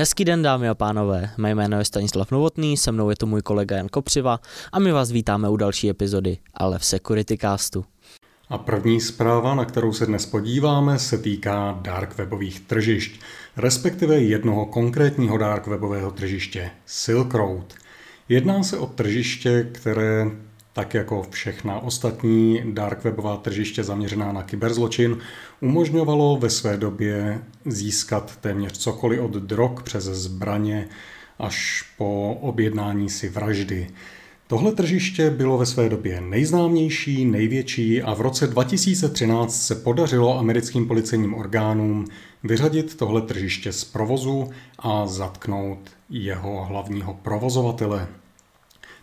Hezký den dámy a pánové, mé jméno je Stanislav Novotný, se mnou je to můj kolega Jan Kopřiva a my vás vítáme u další epizody, ale v Security Castu. A první zpráva, na kterou se dnes podíváme, se týká dark webových tržišť, respektive jednoho konkrétního dark webového tržiště, Silk Road. Jedná se o tržiště, které tak jako všechna ostatní dark webová tržiště zaměřená na kyberzločin, umožňovalo ve své době získat téměř cokoliv od drog přes zbraně až po objednání si vraždy. Tohle tržiště bylo ve své době nejznámější, největší a v roce 2013 se podařilo americkým policejním orgánům vyřadit tohle tržiště z provozu a zatknout jeho hlavního provozovatele.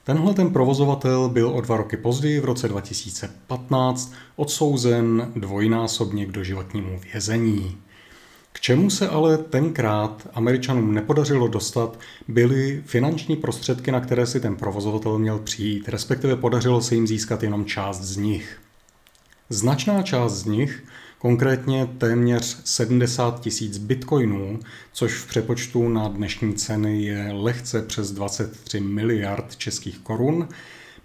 Tenhle ten provozovatel byl o dva roky později, v roce 2015, odsouzen dvojnásobně k doživotnímu vězení. K čemu se ale tenkrát Američanům nepodařilo dostat, byly finanční prostředky, na které si ten provozovatel měl přijít, respektive podařilo se jim získat jenom část z nich. Značná část z nich konkrétně téměř 70 tisíc bitcoinů, což v přepočtu na dnešní ceny je lehce přes 23 miliard českých korun,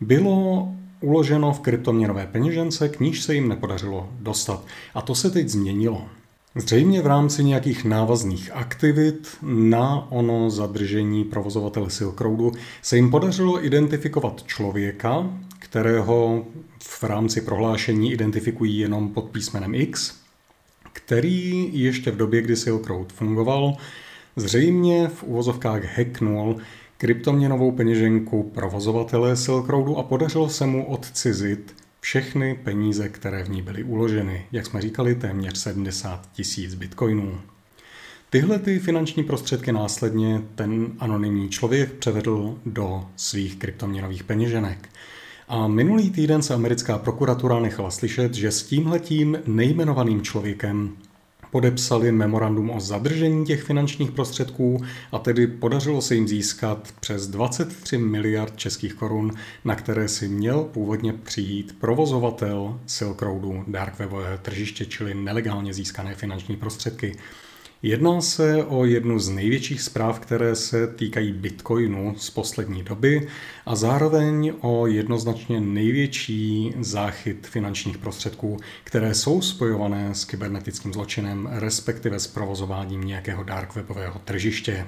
bylo uloženo v kryptoměnové peněžence, k níž se jim nepodařilo dostat. A to se teď změnilo. Zřejmě v rámci nějakých návazných aktivit na ono zadržení provozovatele Silk Roadu se jim podařilo identifikovat člověka, kterého v rámci prohlášení identifikují jenom pod písmenem X, který ještě v době, kdy Silk Road fungoval, zřejmě v uvozovkách hacknul kryptoměnovou peněženku provozovatele Silk Roadu a podařilo se mu odcizit všechny peníze, které v ní byly uloženy. Jak jsme říkali, téměř 70 tisíc bitcoinů. Tyhle ty finanční prostředky následně ten anonymní člověk převedl do svých kryptoměnových peněženek. A minulý týden se americká prokuratura nechala slyšet, že s tímhletím nejmenovaným člověkem podepsali memorandum o zadržení těch finančních prostředků a tedy podařilo se jim získat přes 23 miliard českých korun, na které si měl původně přijít provozovatel Silk Roadu dark webového tržiště, čili nelegálně získané finanční prostředky. Jedná se o jednu z největších zpráv, které se týkají Bitcoinu z poslední doby a zároveň o jednoznačně největší záchyt finančních prostředků, které jsou spojované s kybernetickým zločinem, respektive s provozováním nějakého dark webového tržiště.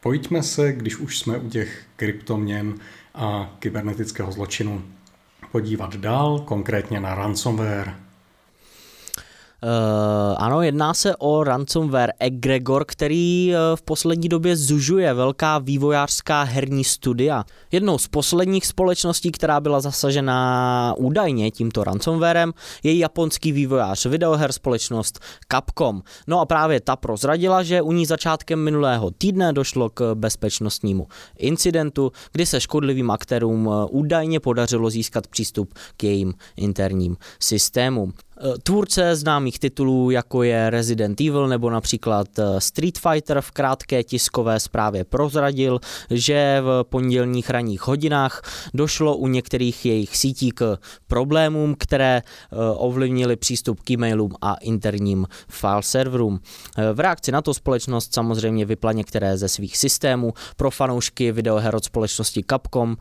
Pojďme se, když už jsme u těch kryptoměn a kybernetického zločinu, podívat dál, konkrétně na ransomware. Uh, ano, jedná se o ransomware Egregor, který uh, v poslední době zužuje velká vývojářská herní studia. Jednou z posledních společností, která byla zasažena údajně tímto ransomwarem, je japonský vývojář videoher společnost Capcom. No a právě ta prozradila, že u ní začátkem minulého týdne došlo k bezpečnostnímu incidentu, kdy se škodlivým aktérům eh, údajně podařilo získat přístup k jejím interním systémům. Eh, tvůrce známých titulů, jako je Resident Evil nebo například eh, Street Fighter v krátké tiskové zprávě prozradil, že v pondělních ranních hodinách došlo u některých jejich sítí k problémům, které eh, ovlivnily přístup k e-mailům a interním file serverům. V reakci na to společnost samozřejmě vypla některé ze svých systémů. Pro fanoušky videoher od společnosti Capcom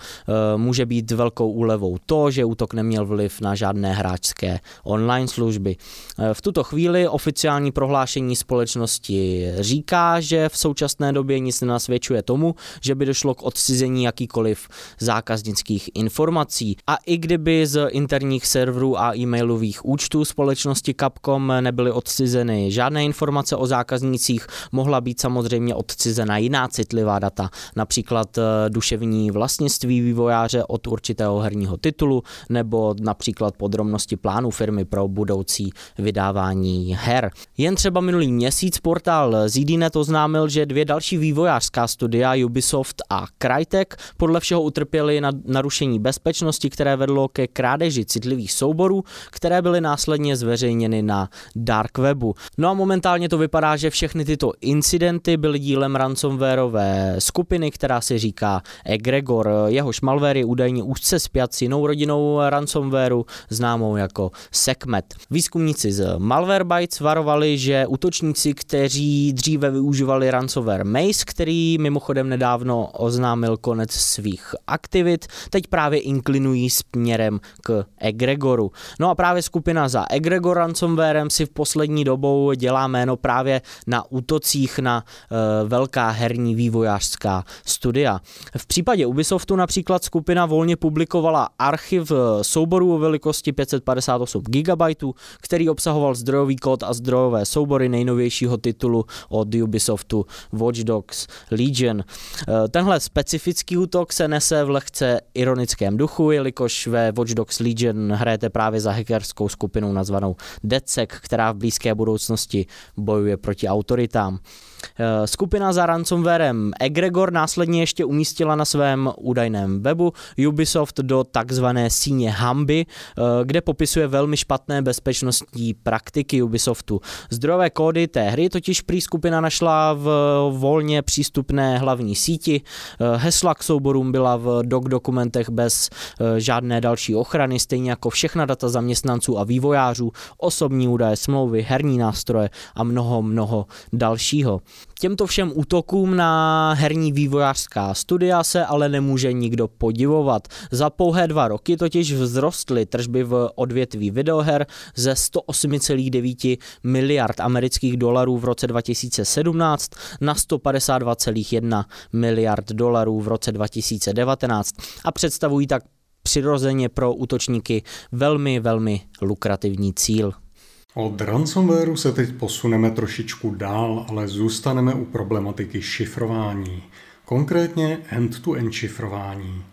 může být velkou úlevou to, že útok neměl vliv na žádné hráčské online služby. Eh, v tuto chvíli oficiální prohlášení společnosti říká, že v současné době nic nenasvědčuje tomu, že by došlo k odcizení jakýkoliv zákaznických informací. A i kdyby z interních serverů a e-mailových účtů společnosti Capcom nebyly odcizeny žádné informace o zákaznících, mohla být samozřejmě odcizena jiná citlivá data, například eh, duševní vlastnictví vývojáře od určitého herního titulu nebo například podrobnosti plánu firmy pro budoucí vydávání her. Jen třeba minulý měsíc portál ZDNet oznámil, že dvě další vývojářská studia Ubisoft a Crytek podle všeho utrpěly na narušení bezpečnosti, které vedlo ke krádeži citlivých souborů, které byly následně zveřejněny na Dark Webu. No a momentálně to vypadá, že všechny tyto incidenty byly dílem ransomwareové skupiny, která se říká Egregor. Jehož malware je údajně úzce spjat s jinou rodinou ransomwareu, známou jako Sekmet. Let. Výzkumníci z Malwarebytes varovali, že útočníci, kteří dříve využívali ransomware Maze, který mimochodem nedávno oznámil konec svých aktivit, teď právě inklinují směrem k Egregoru. No a právě skupina za Egregor ransomwarem si v poslední dobou dělá jméno právě na útocích na e, velká herní vývojářská studia. V případě Ubisoftu například skupina volně publikovala archiv souborů o velikosti 558 GB, který obsahoval zdrojový kód a zdrojové soubory nejnovějšího titulu od Ubisoftu Watch Dogs Legion. E, tenhle specifický útok se nese v lehce ironickém duchu, jelikož ve Watch Dogs Legion hrajete právě za hackerskou skupinou nazvanou DedSec, která v blízké budoucnosti bojuje proti autoritám. Eh, skupina za ransomwarem Egregor následně ještě umístila na svém údajném webu Ubisoft do takzvané síně Hamby, eh, kde popisuje velmi špatné bezpečnostní praktiky Ubisoftu. Zdrojové kódy té hry totiž prý skupina našla v volně přístupné hlavní síti. Eh, hesla k souborům byla v doc dokumentech bez žádné další ochrany, stejně jako všechna data zaměstnanců a vývojářů, osobní údaje, smlouvy, herní nástroje a mnoho, mnoho dalšího. Těmto všem útokům na herní vývojářská studia se ale nemůže nikdo podivovat. Za pouhé dva roky totiž vzrostly tržby v odvětví videoher ze 108,9 miliard amerických dolarů v roce 2017 na 152,1 miliard dolarů v roce 2019 a představují tak přirozeně pro útočníky velmi, velmi lukrativní cíl. Od ransomwareu se teď posuneme trošičku dál, ale zůstaneme u problematiky šifrování. Konkrétně end-to-end šifrování.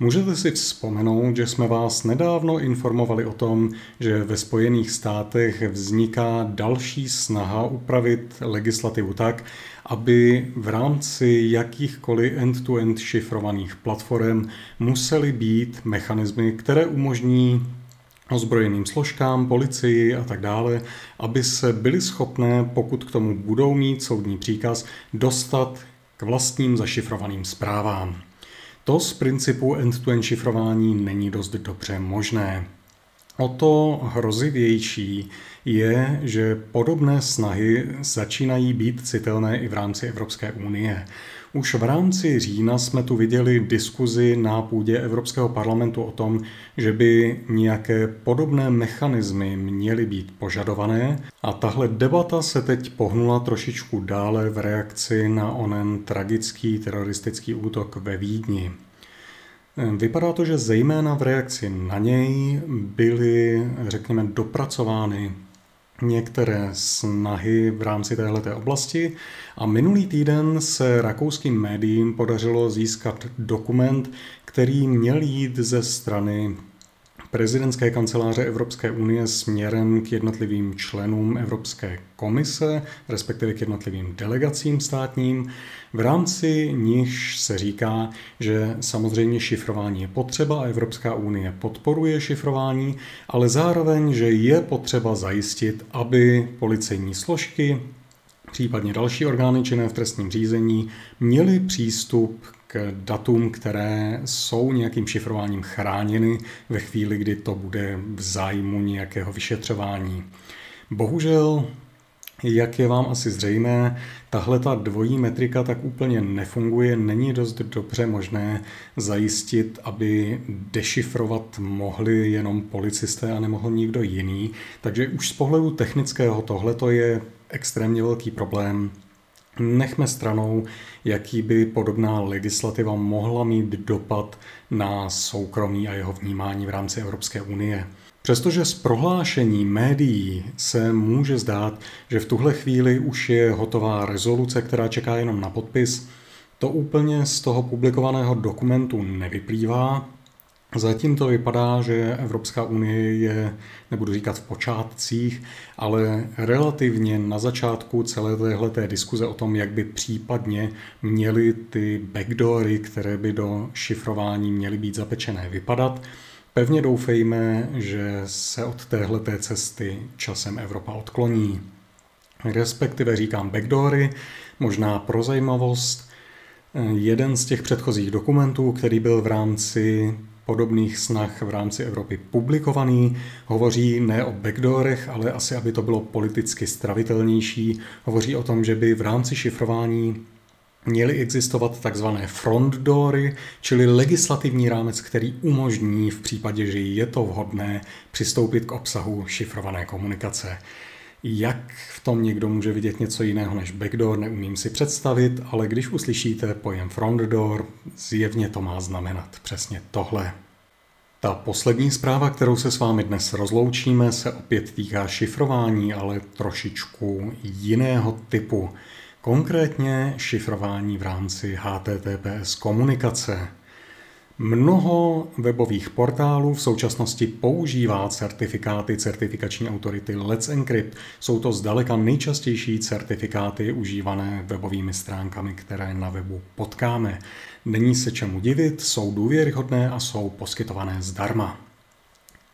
Můžete si vzpomenout, že jsme vás nedávno informovali o tom, že ve Spojených státech vzniká další snaha upravit legislativu tak, aby v rámci jakýchkoliv end-to-end šifrovaných platform musely být mechanismy, které umožní ozbrojeným složkám, policii a tak dále, aby se byli schopné, pokud k tomu budou mít soudní příkaz, dostat k vlastním zašifrovaným zprávám. To z principu end-to-end šifrování není dost dobře možné. O to hrozivější je, že podobné snahy začínají být citelné i v rámci Evropské unie. Už v rámci října jsme tu viděli diskuzi na půdě Evropského parlamentu o tom, že by nějaké podobné mechanismy měly být požadované a tahle debata se teď pohnula trošičku dále v reakci na onen tragický teroristický útok ve Vídni. Vypadá to, že zejména v reakci na něj byly, řekněme, dopracovány některé snahy v rámci této oblasti. A minulý týden se rakouským médiím podařilo získat dokument, který měl jít ze strany prezidentské kanceláře Evropské unie směrem k jednotlivým členům Evropské komise, respektive k jednotlivým delegacím státním, v rámci níž se říká, že samozřejmě šifrování je potřeba a Evropská unie podporuje šifrování, ale zároveň, že je potřeba zajistit, aby policejní složky, případně další orgány činné v trestním řízení, měly přístup k datům, které jsou nějakým šifrováním chráněny ve chvíli, kdy to bude v zájmu nějakého vyšetřování. Bohužel jak je vám asi zřejmé, tahle ta dvojí metrika tak úplně nefunguje, není dost dobře možné zajistit, aby dešifrovat mohli jenom policisté a nemohl nikdo jiný. Takže už z pohledu technického tohle je extrémně velký problém. Nechme stranou, jaký by podobná legislativa mohla mít dopad na soukromí a jeho vnímání v rámci Evropské unie. Přestože z prohlášení médií se může zdát, že v tuhle chvíli už je hotová rezoluce, která čeká jenom na podpis, to úplně z toho publikovaného dokumentu nevyplývá. Zatím to vypadá, že Evropská unie je, nebudu říkat v počátcích, ale relativně na začátku celé téhleté diskuze o tom, jak by případně měly ty backdoory, které by do šifrování měly být zapečené, vypadat. Pevně doufejme, že se od téhleté cesty časem Evropa odkloní. Respektive říkám backdoory, možná pro zajímavost, jeden z těch předchozích dokumentů, který byl v rámci podobných snah v rámci Evropy publikovaný. Hovoří ne o backdoorech, ale asi, aby to bylo politicky stravitelnější. Hovoří o tom, že by v rámci šifrování měly existovat takzvané front doory, čili legislativní rámec, který umožní v případě, že je to vhodné, přistoupit k obsahu šifrované komunikace. Jak v tom někdo může vidět něco jiného než backdoor, neumím si představit, ale když uslyšíte pojem front door, zjevně to má znamenat přesně tohle. Ta poslední zpráva, kterou se s vámi dnes rozloučíme, se opět týká šifrování, ale trošičku jiného typu. Konkrétně šifrování v rámci HTTPS komunikace. Mnoho webových portálů v současnosti používá certifikáty certifikační autority Let's Encrypt. Jsou to zdaleka nejčastější certifikáty užívané webovými stránkami, které na webu potkáme. Není se čemu divit, jsou důvěryhodné a jsou poskytované zdarma.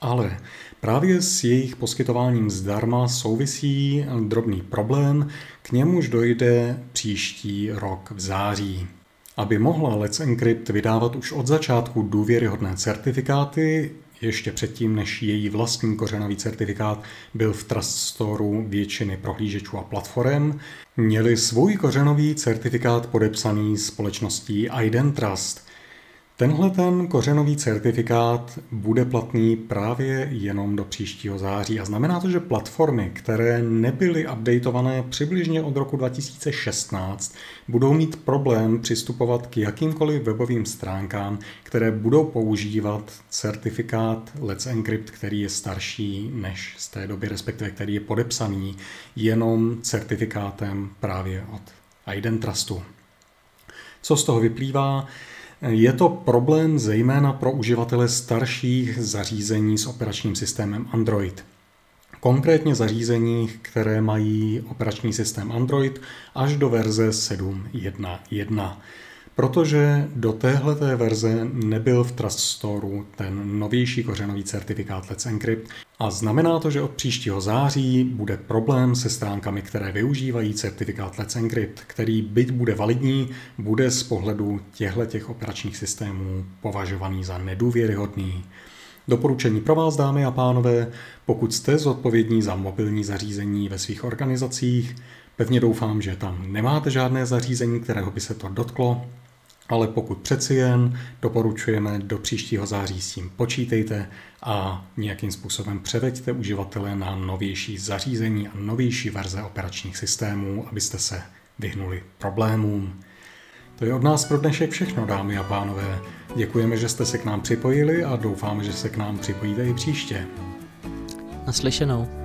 Ale právě s jejich poskytováním zdarma souvisí drobný problém, k němuž dojde příští rok v září. Aby mohla Let's Encrypt vydávat už od začátku důvěryhodné certifikáty, ještě předtím, než její vlastní kořenový certifikát byl v Trust Storeu většiny prohlížečů a platform, měli svůj kořenový certifikát podepsaný společností Identrust – Tenhle ten kořenový certifikát bude platný právě jenom do příštího září a znamená to, že platformy, které nebyly updateované přibližně od roku 2016, budou mít problém přistupovat k jakýmkoliv webovým stránkám, které budou používat certifikát Let's Encrypt, který je starší než z té doby, respektive který je podepsaný jenom certifikátem právě od Identrustu. Co z toho vyplývá? Je to problém zejména pro uživatele starších zařízení s operačním systémem Android. Konkrétně zařízení, které mají operační systém Android až do verze 7.1.1 protože do téhleté verze nebyl v Trust Storeu ten novější kořenový certifikát Let's Encrypt a znamená to, že od příštího září bude problém se stránkami, které využívají certifikát Let's Encrypt, který byť bude validní, bude z pohledu těchto operačních systémů považovaný za nedůvěryhodný. Doporučení pro vás, dámy a pánové, pokud jste zodpovědní za mobilní zařízení ve svých organizacích, pevně doufám, že tam nemáte žádné zařízení, kterého by se to dotklo, ale pokud přeci jen, doporučujeme do příštího září s tím počítejte a nějakým způsobem převeďte uživatele na novější zařízení a novější verze operačních systémů, abyste se vyhnuli problémům. To je od nás pro dnešek všechno, dámy a pánové. Děkujeme, že jste se k nám připojili a doufáme, že se k nám připojíte i příště. Naslyšenou.